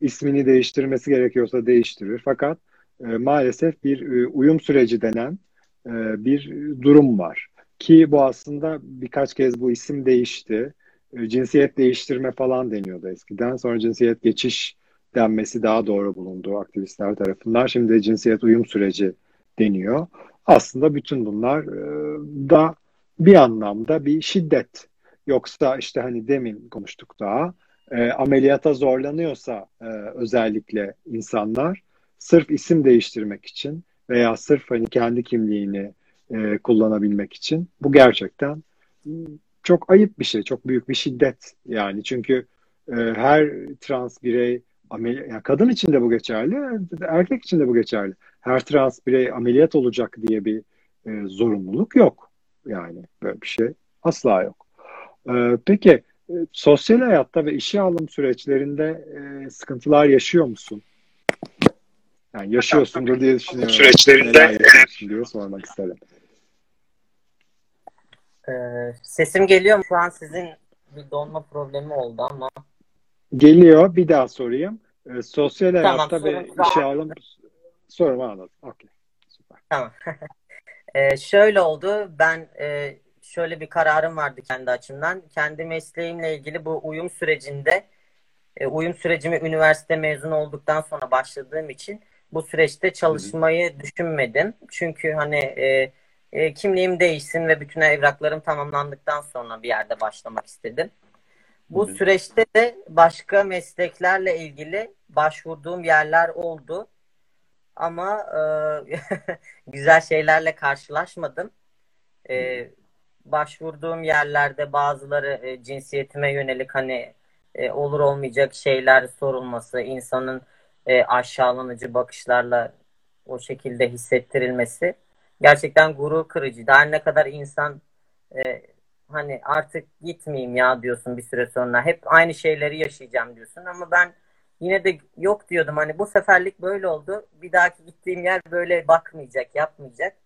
İsmini değiştirmesi gerekiyorsa değiştirir. Fakat e, maalesef bir e, uyum süreci denen e, bir durum var. Ki bu aslında birkaç kez bu isim değişti. E, cinsiyet değiştirme falan deniyordu eskiden. Sonra cinsiyet geçiş denmesi daha doğru bulundu aktivistler tarafından. Şimdi cinsiyet uyum süreci deniyor. Aslında bütün bunlar e, da bir anlamda bir şiddet. Yoksa işte hani demin konuştuk daha e, ameliyata zorlanıyorsa e, özellikle insanlar sırf isim değiştirmek için veya sırf hani kendi kimliğini kullanabilmek için bu gerçekten çok ayıp bir şey, çok büyük bir şiddet yani çünkü her trans birey amel- yani kadın için de bu geçerli, erkek için de bu geçerli. Her trans birey ameliyat olacak diye bir e, zorunluluk yok. Yani böyle bir şey asla yok. E, peki e, sosyal hayatta ve işe alım süreçlerinde e, sıkıntılar yaşıyor musun? Yani yaşıyorsundur diye düşünüyorum. Süreçlerinde- diye sormak isterim. Ee, sesim geliyor mu? Şu an sizin bir donma problemi oldu ama Geliyor. Bir daha sorayım. E, sosyal Tamam, hayatta ve sorun- işe alım sorumu anladım. Süper. Tamam. *laughs* Ee, şöyle oldu. Ben e, şöyle bir kararım vardı kendi açımdan. Kendi mesleğimle ilgili bu uyum sürecinde e, uyum sürecimi üniversite mezunu olduktan sonra başladığım için bu süreçte çalışmayı düşünmedim. Çünkü hani e, e, kimliğim değişsin ve bütün evraklarım tamamlandıktan sonra bir yerde başlamak istedim. Bu Hı hı. süreçte de başka mesleklerle ilgili başvurduğum yerler oldu. Ama e, *laughs* güzel şeylerle karşılaşmadım. E, başvurduğum yerlerde bazıları e, cinsiyetime yönelik hani e, olur olmayacak şeyler sorulması, insanın e, aşağılanıcı bakışlarla o şekilde hissettirilmesi gerçekten gurur kırıcı. Daha ne kadar insan e, hani artık gitmeyeyim ya diyorsun bir süre sonra. Hep aynı şeyleri yaşayacağım diyorsun ama ben yine de yok diyordum. Hani bu seferlik böyle oldu. Bir dahaki gittiğim yer böyle bakmayacak, yapmayacak.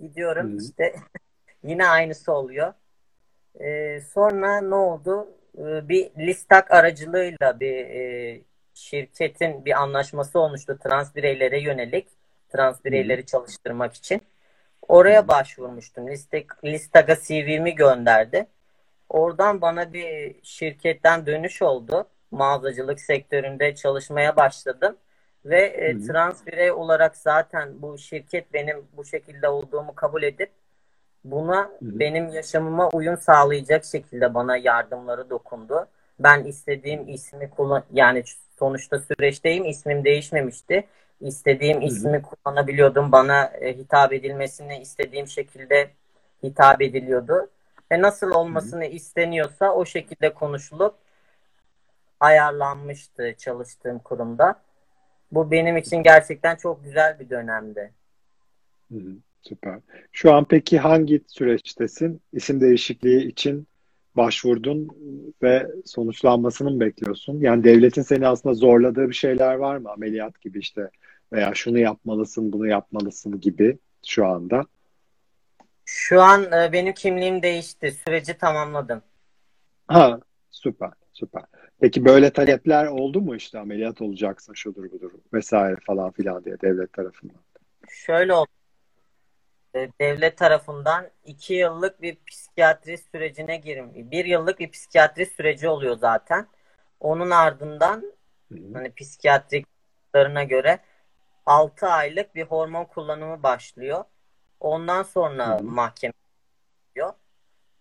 Gidiyorum Hı hı. işte *laughs* yine aynısı oluyor. Ee, sonra ne oldu? Ee, bir listak aracılığıyla bir e, şirketin bir anlaşması olmuştu trans bireylere yönelik. Trans bireyleri çalıştırmak için. Oraya başvurmuştum. Listek, Listaga CV'mi gönderdi. Oradan bana bir şirketten dönüş oldu. Mağazacılık sektöründe çalışmaya başladım. Ve e, Hı hı. trans birey olarak zaten bu şirket benim bu şekilde olduğumu kabul edip buna benim yaşamıma uyum sağlayacak şekilde bana yardımları dokundu. Ben istediğim ismi kullan yani sonuçta süreçteyim ismim değişmemişti. İstediğim ismi kullanabiliyordum. Bana e, hitap edilmesini istediğim şekilde hitap ediliyordu. Ve nasıl olmasını isteniyorsa o şekilde konuşulup ayarlanmıştı çalıştığım kurumda. Bu benim için gerçekten çok güzel bir dönemdi. Hı Süper. Şu an peki hangi süreçtesin? İsim değişikliği için başvurdun ve sonuçlanmasını mı bekliyorsun? Yani devletin seni aslında zorladığı bir şeyler var mı? Ameliyat gibi işte veya şunu yapmalısın, bunu yapmalısın gibi şu anda. Şu an e, benim kimliğim değişti. Süreci tamamladım. Ha, süper, süper. Peki böyle talepler oldu mu işte ameliyat olacaksın şudur budur vesaire falan filan diye devlet tarafından? Şöyle oldu. E, devlet tarafından iki yıllık bir psikiyatri sürecine girim. Bir yıllık bir psikiyatri süreci oluyor zaten. Onun ardından Hı hı. hani psikiyatriklerine göre 6 aylık bir hormon kullanımı başlıyor. Ondan sonra Hı hı. mahkeme diyor.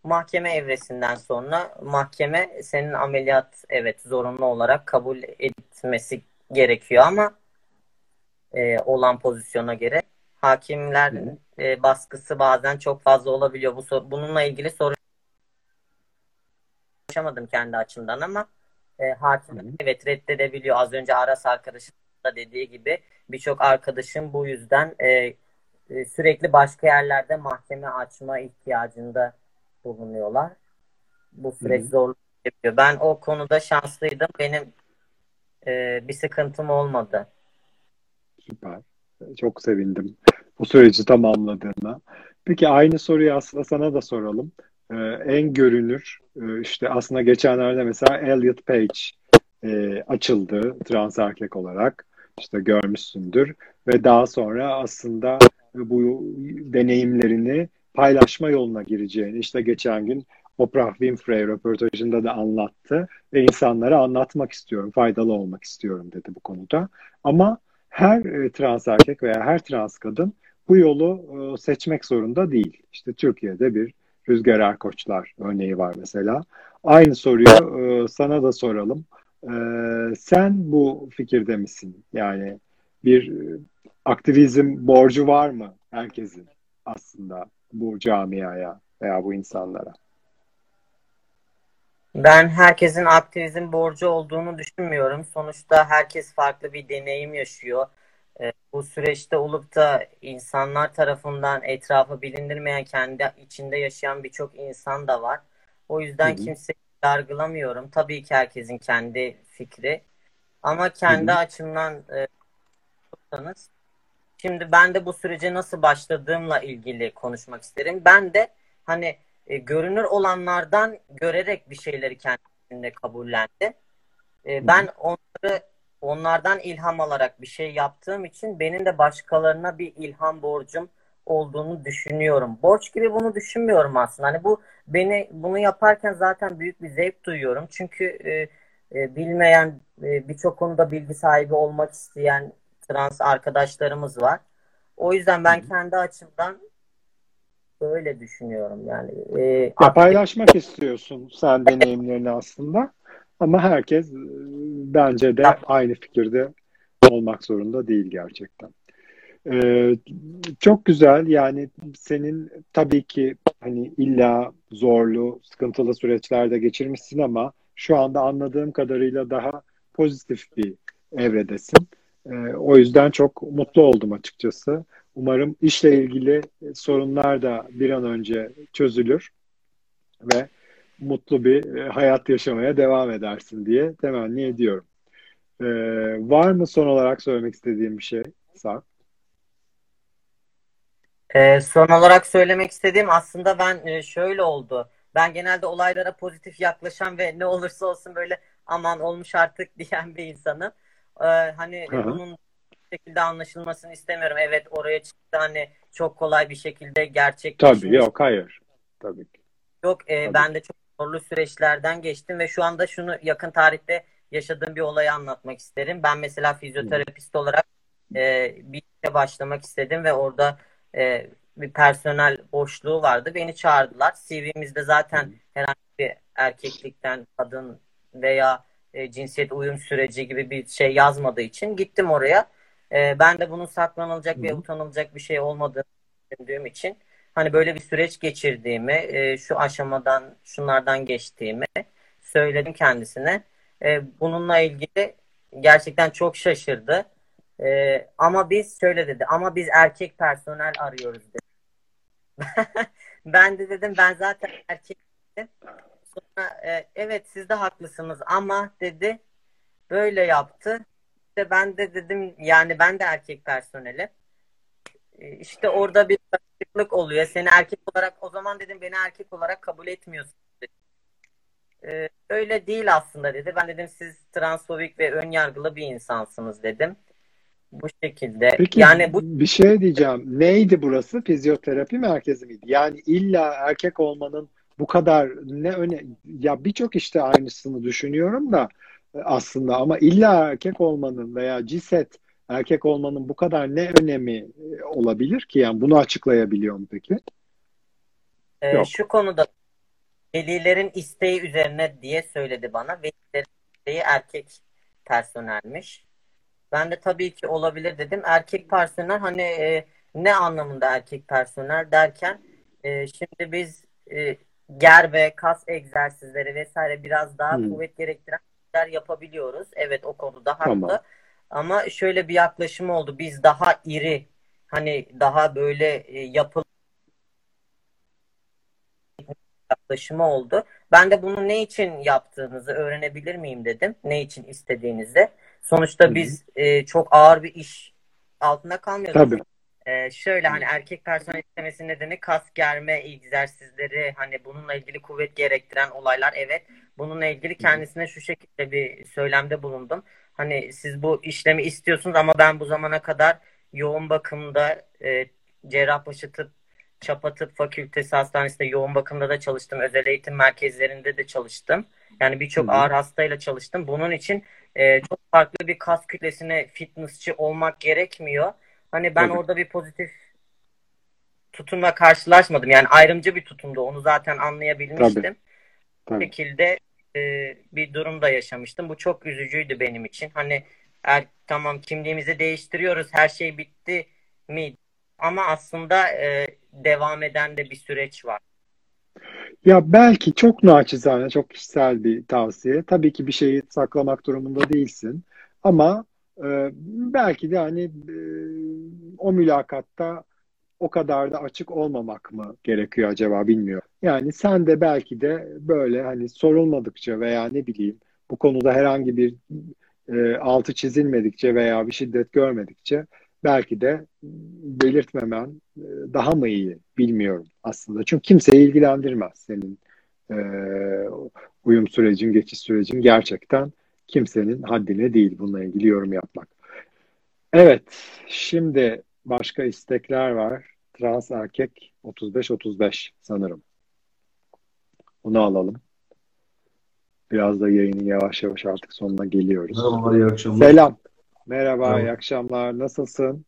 Mahkeme evresinden sonra mahkeme senin ameliyat evet zorunlu olarak kabul etmesi gerekiyor ama e, olan pozisyona göre hakimlerin e, baskısı bazen çok fazla olabiliyor. Bu bununla ilgili soru yaşamadım kendi açımdan ama e, hakim Hı hı. evet reddedebiliyor. Az önce Aras arkadaşım da dediği gibi birçok arkadaşım bu yüzden e, e, sürekli başka yerlerde mahkeme açma ihtiyacında bulunuyorlar. Bu süreç Hı hı. zorluk yapıyor. Ben o konuda şanslıydım. Benim e, bir sıkıntım olmadı. Süper. Çok sevindim bu süreci tamamladığına. Peki aynı soruyu aslında sana da soralım. Ee, en görünür e, işte aslında geçenlerde mesela Elliot Page e, açıldı trans erkek olarak. İşte görmüşsündür ve daha sonra aslında bu deneyimlerini paylaşma yoluna gireceğini işte geçen gün Oprah Winfrey röportajında da anlattı ve insanlara anlatmak istiyorum, faydalı olmak istiyorum dedi bu konuda. Ama her e, trans erkek veya her trans kadın bu yolu e, seçmek zorunda değil. İşte Türkiye'de bir Rüzgar Erkoçlar örneği var mesela. Aynı soruyu e, sana da soralım. Sen bu fikirde misin? Yani bir aktivizm borcu var mı herkesin aslında bu camiaya veya bu insanlara? Ben herkesin aktivizm borcu olduğunu düşünmüyorum. Sonuçta herkes farklı bir deneyim yaşıyor. Ee, bu süreçte olup da insanlar tarafından etrafı bilindirmeyen, kendi içinde yaşayan birçok insan da var. O yüzden Hı hı. kimseyi yargılamıyorum. Tabii ki herkesin kendi fikri. Ama kendi Hı hı. açımdan e, bakarsanız, Şimdi ben de bu sürece nasıl başladığımla ilgili konuşmak isterim. Ben de hani e, görünür olanlardan görerek bir şeyleri kendimde kabullendim. E, ben onları onlardan ilham alarak bir şey yaptığım için benim de başkalarına bir ilham borcum olduğunu düşünüyorum. Borç gibi bunu düşünmüyorum aslında. Hani bu beni bunu yaparken zaten büyük bir zevk duyuyorum. Çünkü e, e, bilmeyen e, birçok konuda bilgi sahibi olmak isteyen trans arkadaşlarımız var. O yüzden ben kendi açımdan böyle düşünüyorum. Yani e, Ya paylaşmak istiyorsun sen deneyimlerini aslında ama herkes e, bence de aynı fikirde olmak zorunda değil gerçekten. Ee, çok güzel yani senin tabii ki hani illa zorlu, sıkıntılı süreçlerde geçirmişsin ama şu anda anladığım kadarıyla daha pozitif bir evredesin. Ee, o yüzden çok mutlu oldum açıkçası. Umarım işle ilgili sorunlar da bir an önce çözülür ve mutlu bir e, hayat yaşamaya devam edersin diye temenni ediyorum. Ee, var mı son olarak söylemek istediğim bir şey Sarp? Ee, son olarak söylemek istediğim aslında ben e, şöyle oldu. Ben genelde olaylara pozitif yaklaşan ve ne olursa olsun böyle aman olmuş artık *laughs* diyen bir insanım. Ee, hani Hı hı. bunun bu şekilde anlaşılmasını istemiyorum. Evet oraya çıktı hani çok kolay bir şekilde gerçekleşmiş. Tabii yok hayır. Tabii ki. Yok e, Tabii. ben de çok zorlu süreçlerden geçtim ve şu anda şunu yakın tarihte yaşadığım bir olayı anlatmak isterim. Ben mesela fizyoterapist olarak e, bir işe başlamak istedim ve orada e, bir personel boşluğu vardı. Beni çağırdılar. CV'mizde zaten herhangi bir erkeklikten kadın veya e, cinsiyet uyum süreci gibi bir şey yazmadığı için gittim oraya. E, ben de bunun saklanılacak ve Hı utanılacak bir şey olmadığını düşündüğüm için hani böyle bir süreç geçirdiğimi, e, şu aşamadan, şunlardan geçtiğimi söyledim kendisine. E, bununla ilgili gerçekten çok şaşırdı. E, ama biz şöyle dedi, ama biz erkek personel arıyoruz dedi. *laughs* Ben de dedim ben zaten erkektim. sonra e, evet siz de haklısınız ama dedi böyle yaptı. İşte ben de dedim yani ben de erkek personeli. E, İşte orada bir karışıklık oluyor. Seni erkek olarak o zaman dedim beni erkek olarak kabul etmiyorsun. dedi. E, öyle değil aslında dedi. Ben dedim siz transfobik ve önyargılı bir insansınız dedim. Bu şekilde. Peki Yani bu bir şey diyeceğim. Neydi burası? Fizyoterapi merkezi miydi? Yani illa erkek olmanın bu kadar ne öne ya birçok işte aynısını düşünüyorum da aslında ama illa erkek olmanın veya ciset erkek olmanın bu kadar ne önemi e, olabilir ki? Yani bunu açıklayabiliyor mu peki? Ee, Yok. şu konuda velilerin isteği üzerine diye söyledi bana. Velilerin isteği erkek personelmiş. Ben de tabii ki olabilir dedim. Erkek personel hani e, ne anlamında erkek personel derken e, şimdi biz e, ger ve kas egzersizleri vesaire biraz daha Hmm. kuvvet gerektiren şeyler yapabiliyoruz. Evet o konuda haklı. Tamam. Ama şöyle bir yaklaşım oldu. Biz daha iri hani daha böyle e, yapılı yaklaşımı oldu. Ben de bunu ne için yaptığınızı öğrenebilir miyim dedim. Ne için istediğinizi. Sonuçta Hı hı. biz e, çok ağır bir iş altında kalmıyoruz. Tabii. E, şöyle hani erkek personel istemesi nedeni kas germe egzersizleri hani bununla ilgili kuvvet gerektiren olaylar evet. Bununla ilgili kendisine şu şekilde bir söylemde bulundum. Hani siz bu işlemi istiyorsunuz ama ben bu zamana kadar yoğun bakımda e, Cerrahpaşa Tıp Çapa Tıp Fakültesi Hastanesi'nde yoğun bakımda da çalıştım. Özel eğitim merkezlerinde de çalıştım. Yani birçok ağır hastayla çalıştım. Bunun için e, çok farklı bir kas kütlesine fitnessçi olmak gerekmiyor. Hani ben Tabii. orada bir pozitif tutumla karşılaşmadım. Yani ayrımcı bir tutumdu. Onu zaten anlayabilmiştim. Bu Tabii. şekilde e, bir durum da yaşamıştım. Bu çok üzücüydü benim için. Hani er, tamam kimliğimizi değiştiriyoruz. Her şey bitti mi? Ama aslında e, devam eden de bir süreç var. Ya belki çok naçizane, çok kişisel bir tavsiye. Tabii ki bir şeyi saklamak durumunda değilsin. Ama e, belki de hani e, o mülakatta o kadar da açık olmamak mı gerekiyor acaba bilmiyorum. Yani sen de belki de böyle hani sorulmadıkça veya ne bileyim bu konuda herhangi bir e, altı çizilmedikçe veya bir şiddet görmedikçe belki de belirtmemen e, daha mı iyi bilmiyorum aslında. Çünkü kimseyi ilgilendirmez senin e, uyum sürecin, geçiş sürecin gerçekten kimsenin haddine değil bununla ilgili yorum yapmak. Evet, şimdi başka istekler var. Trans erkek 35-35 sanırım. Onu alalım. Biraz da yayının yavaş yavaş artık sonuna geliyoruz. Merhabalar, iyi akşamlar. Selam. Merhaba, Merhaba. iyi akşamlar. Nasılsın?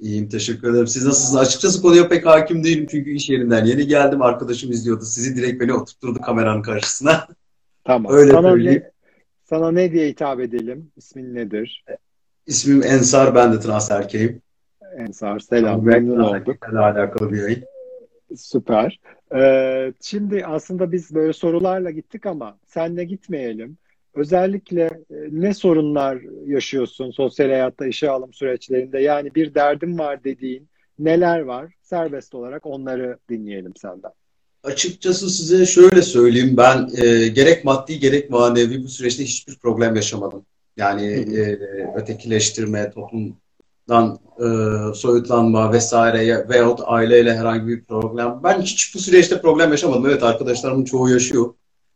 İyiyim, teşekkür ederim. Siz nasılsınız? Açıkçası konuya pek hakim değilim çünkü iş yerinden yeni geldim. Arkadaşım izliyordu. Sizi direkt beni oturtturdu kameranın karşısına. *laughs* Tamam. Öyle Sana söyleyeyim. ne, sana ne diye hitap edelim? İsmin nedir? İsmim Ensar, ben de trans erkeğim. Ensar. Selam. Memnun olduk. alakalı bir yayın. Süper. Ee, şimdi aslında biz böyle sorularla gittik ama senle gitmeyelim. Özellikle e, ne sorunlar yaşıyorsun sosyal hayatta işe alım süreçlerinde? Yani bir derdim var dediğin neler var? Serbest olarak onları dinleyelim senden. Açıkçası size şöyle söyleyeyim. Ben e, gerek maddi gerek manevi bu süreçte hiçbir problem yaşamadım. Yani e, ötekileştirme, toplumdan e, soyutlanma vesaire veyahut aileyle herhangi bir problem. Ben hiç bu süreçte problem yaşamadım. Evet arkadaşlarımın çoğu yaşıyor.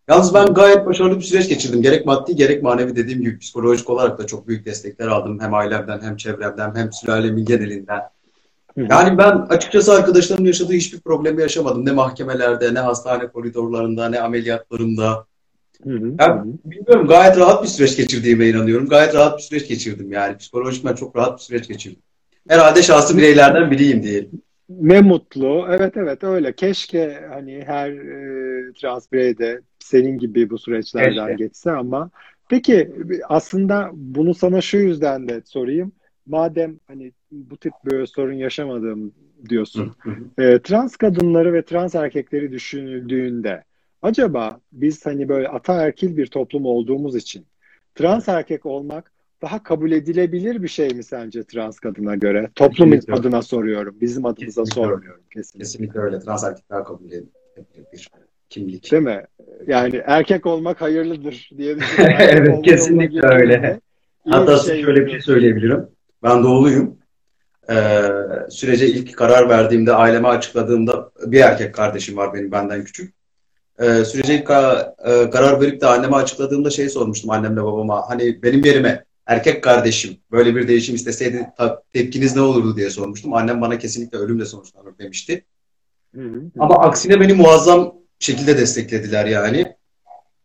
Yalnız ben gayet başarılı bir süreç geçirdim. Gerek maddi gerek manevi dediğim gibi psikolojik olarak da çok büyük destekler aldım. Hem ailemden hem çevremden hem sülalemin genelinden. Yani ben açıkçası arkadaşlarımın yaşadığı hiçbir problemi yaşamadım. Ne mahkemelerde, ne hastane koridorlarında, ne ameliyatlarımda. Hı hı, Ya, hı hı. bilmiyorum gayet rahat bir süreç geçirdiğime inanıyorum. Gayet rahat bir süreç geçirdim yani. Psikolojik ben çok rahat bir süreç geçirdim. Herhalde şanslı bireylerden biriyim diyelim. Ne mutlu. Evet evet öyle. Keşke hani her e, trans birey de senin gibi bu süreçlerden Keşke. geçse ama peki aslında bunu sana şu yüzden de sorayım. Madem hani bu tip böyle sorun yaşamadım diyorsun. E, trans kadınları ve trans erkekleri düşünüldüğünde acaba biz hani böyle ataerkil bir toplum olduğumuz için trans erkek olmak daha kabul edilebilir bir şey mi sence trans kadına göre? Toplum Kesinlikle. adına soruyorum. Bizim adımıza Kesinlikle öyle. sormuyorum kesinlikle. Kesinlikle öyle. Trans erkekler kabul edilebilir. kimlik. Değil mi? Yani erkek olmak hayırlıdır diye düşünüyorum. *laughs* evet kesinlikle öyle. Hatta şey şöyle bir şey söyleyebilirim. Ben doğuluyum. Ee, sürece ilk karar verdiğimde, aileme açıkladığımda bir erkek kardeşim var benim benden küçük. Ee, sürece ka- e, karar verip de anneme açıkladığımda şey sormuştum annemle babama. Hani benim yerime erkek kardeşim böyle bir değişim isteseydi tepkiniz ne olurdu diye sormuştum. Annem bana kesinlikle ölümle sonuçlanır demişti. Hı hı. Ama aksine beni muazzam şekilde desteklediler yani.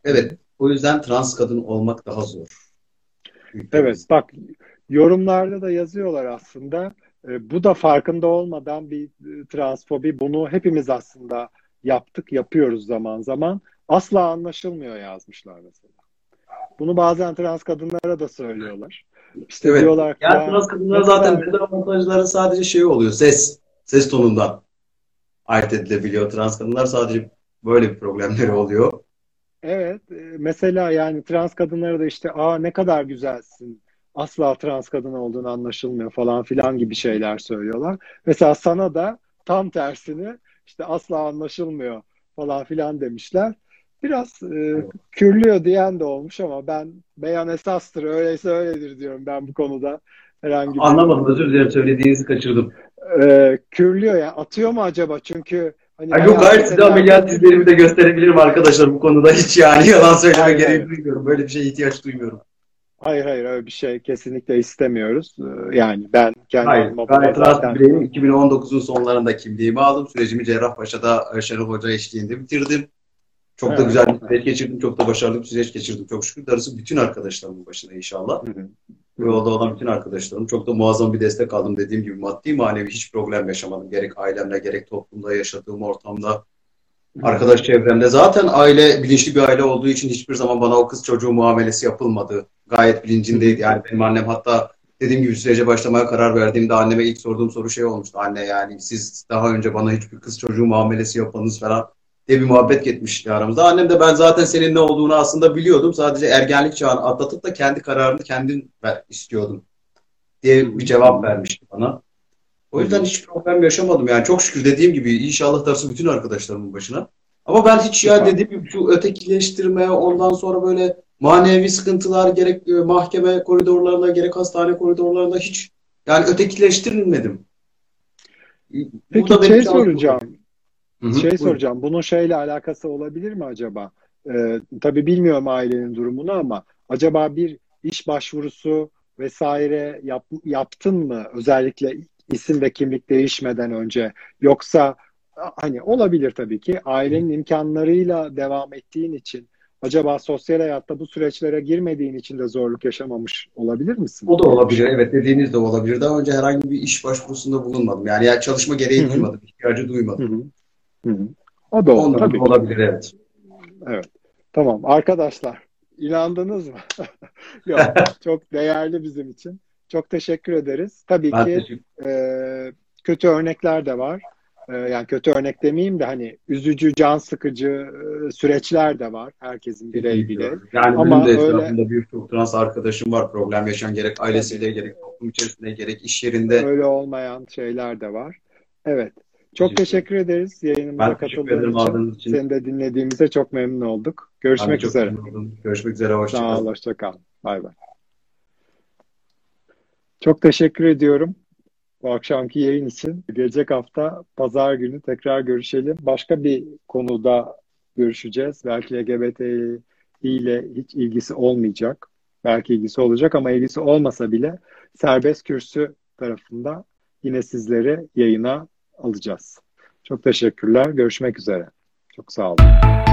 Evet, o yüzden trans kadın olmak daha zor. Evet bak yorumlarda da yazıyorlar aslında. E, bu da farkında olmadan bir e, transfobi. Bunu hepimiz aslında yaptık, yapıyoruz zaman zaman. Asla anlaşılmıyor yazmışlar mesela. Bunu bazen trans kadınlara da söylüyorlar. İşte Evet. diyorlar ki Yani ya, trans kadınlara zaten kadar- dezavantajları sadece şey oluyor. Ses. Ses tonundan ayırt edilebiliyor. Trans kadınlar sadece böyle bir problemleri oluyor. Evet, e, mesela yani trans kadınlara da işte aa ne kadar güzelsin, asla trans kadın olduğunu anlaşılmıyor falan filan gibi şeyler söylüyorlar. Mesela sana da tam tersini işte asla anlaşılmıyor falan filan demişler. Biraz e, kürlüyor diyen de olmuş ama ben beyan esastır, öyleyse öyledir diyorum ben bu konuda. Herhangi bir Anlamadım, özür dilerim söylediğinizi kaçırdım. e, kürlüyor ya atıyor mu acaba? Çünkü hani Ha, yok hayır size ameliyat izlerimi de gösterebilirim arkadaşlar bu konuda hiç yani yalan söyleme Hayır, gereği hayır. duymuyorum. Böyle bir şeye ihtiyaç duymuyorum. Hayır hayır öyle bir şey kesinlikle istemiyoruz. Ee, Yani ben kendi Hayır, ben trans zaten- bir bireyim. 2019'un sonlarında kimliğimi aldım. Sürecimi Cerrahpaşa'da Şenol Hoca eşliğinde bitirdim. Çok da Evet. güzel bir süreç geçirdim. Çok da başarılı bir süreç geçirdim. Çok şükür. Darısı bütün arkadaşlarımın başına inşallah. Hı hı. Bu yolda olan bütün arkadaşlarım. Çok da muazzam bir destek aldım. Dediğim gibi maddi manevi hiç problem yaşamadım. Gerek ailemle gerek toplumda yaşadığım ortamda. Arkadaş çevremde. Zaten aile bilinçli bir aile olduğu için hiçbir zaman bana o kız çocuğu muamelesi yapılmadı. Gayet bilincindeydi. Yani benim annem hatta dediğim gibi sürece başlamaya karar verdiğimde anneme ilk sorduğum soru şey olmuştu. Anne yani siz daha önce bana hiçbir kız çocuğu muamelesi yapmanız falan diye bir muhabbet geçmişti aramızda. Annem de ben zaten senin ne olduğunu aslında biliyordum. Sadece ergenlik çağını atlatıp da kendi kararını kendin ver, istiyordum diye bir cevap vermişti bana. O yüzden hiç problem yaşamadım yani. Çok şükür dediğim gibi inşallah darısı bütün arkadaşlarımın başına. Ama ben hiç ya dediğim gibi şu ötekileştirme ondan sonra böyle manevi sıkıntılar gerek e, mahkeme koridorlarında gerek hastane koridorlarında hiç yani ötekileştirilmedim. Peki şey soracağım. Hı hı, Şey buyurun. soracağım. Bunun şeyle alakası olabilir mi acaba? Ee, tabii bilmiyorum ailenin durumunu ama acaba bir iş başvurusu vesaire yap, yaptın mı? Özellikle isim ve kimlik değişmeden önce. Yoksa hani olabilir tabii ki ailenin imkanlarıyla devam ettiğin için acaba sosyal hayatta bu süreçlere girmediğin için de zorluk yaşamamış olabilir misin? O da olabilir. Evet dediğiniz de olabilir. Daha önce herhangi bir iş başvurusunda bulunmadım. Yani, yani çalışma gereği Hı hı. duymadım. ihtiyacı duymadım. hı. Hı hı. O da Ondan tabii olabilir evet. Evet. Tamam. Arkadaşlar, inandınız mı? *laughs* Yok. *laughs* Çok değerli bizim için. Çok teşekkür ederiz. Tabii Ben ki e, kötü örnekler de var. E, yani kötü örnek demeyeyim de hani üzücü, can sıkıcı e, süreçler de var. Herkesin birey birey. Yani Ama benim de öyle- etrafımda birçok trans arkadaşım var. Problem yaşayan gerek ailesiyle gerek toplum içerisinde gerek iş yerinde. Öyle olmayan şeyler de var. Evet. Çok Teşekkür teşekkür ederiz yayınımıza Ben katıldığın için. için. Seni de dinlediğimize çok memnun olduk. Görüşmek çok üzere. Görüşmek üzere. Hoşça Sağ ol, hoşça kal. Bay bay. Çok teşekkür ediyorum bu akşamki yayın için. Gelecek hafta pazar günü tekrar görüşelim. Başka bir konuda görüşeceğiz. Belki LGBT ile hiç ilgisi olmayacak. Belki ilgisi olacak ama ilgisi olmasa bile serbest kürsü tarafında yine sizleri yayına alacağız. Çok teşekkürler. Görüşmek üzere. Çok sağ olun.